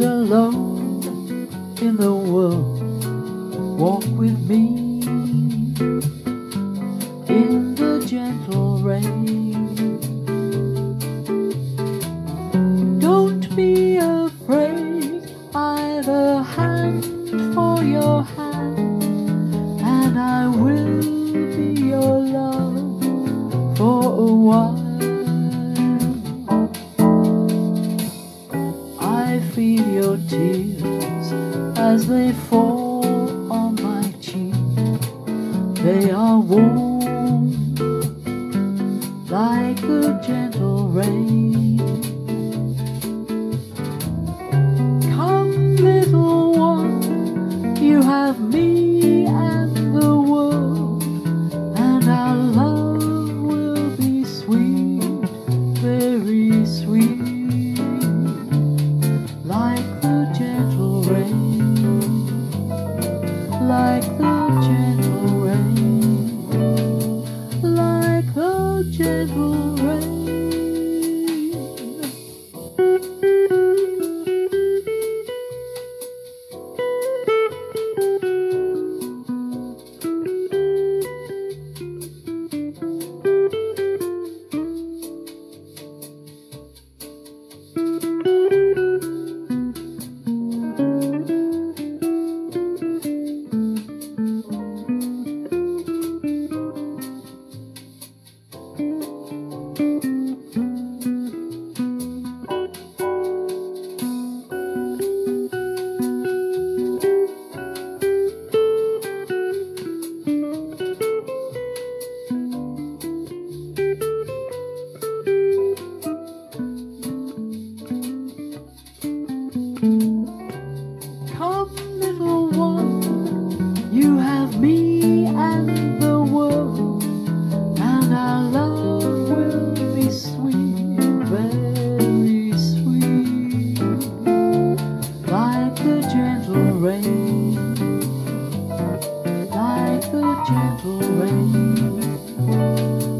alone in the world. Walk with me in the gentle rain. Don't be afraid, I've a hand for your hand, and I will be your love for a while. I feel your tears as they fall on my cheek. They are warm like a gentle rain. gentle rain.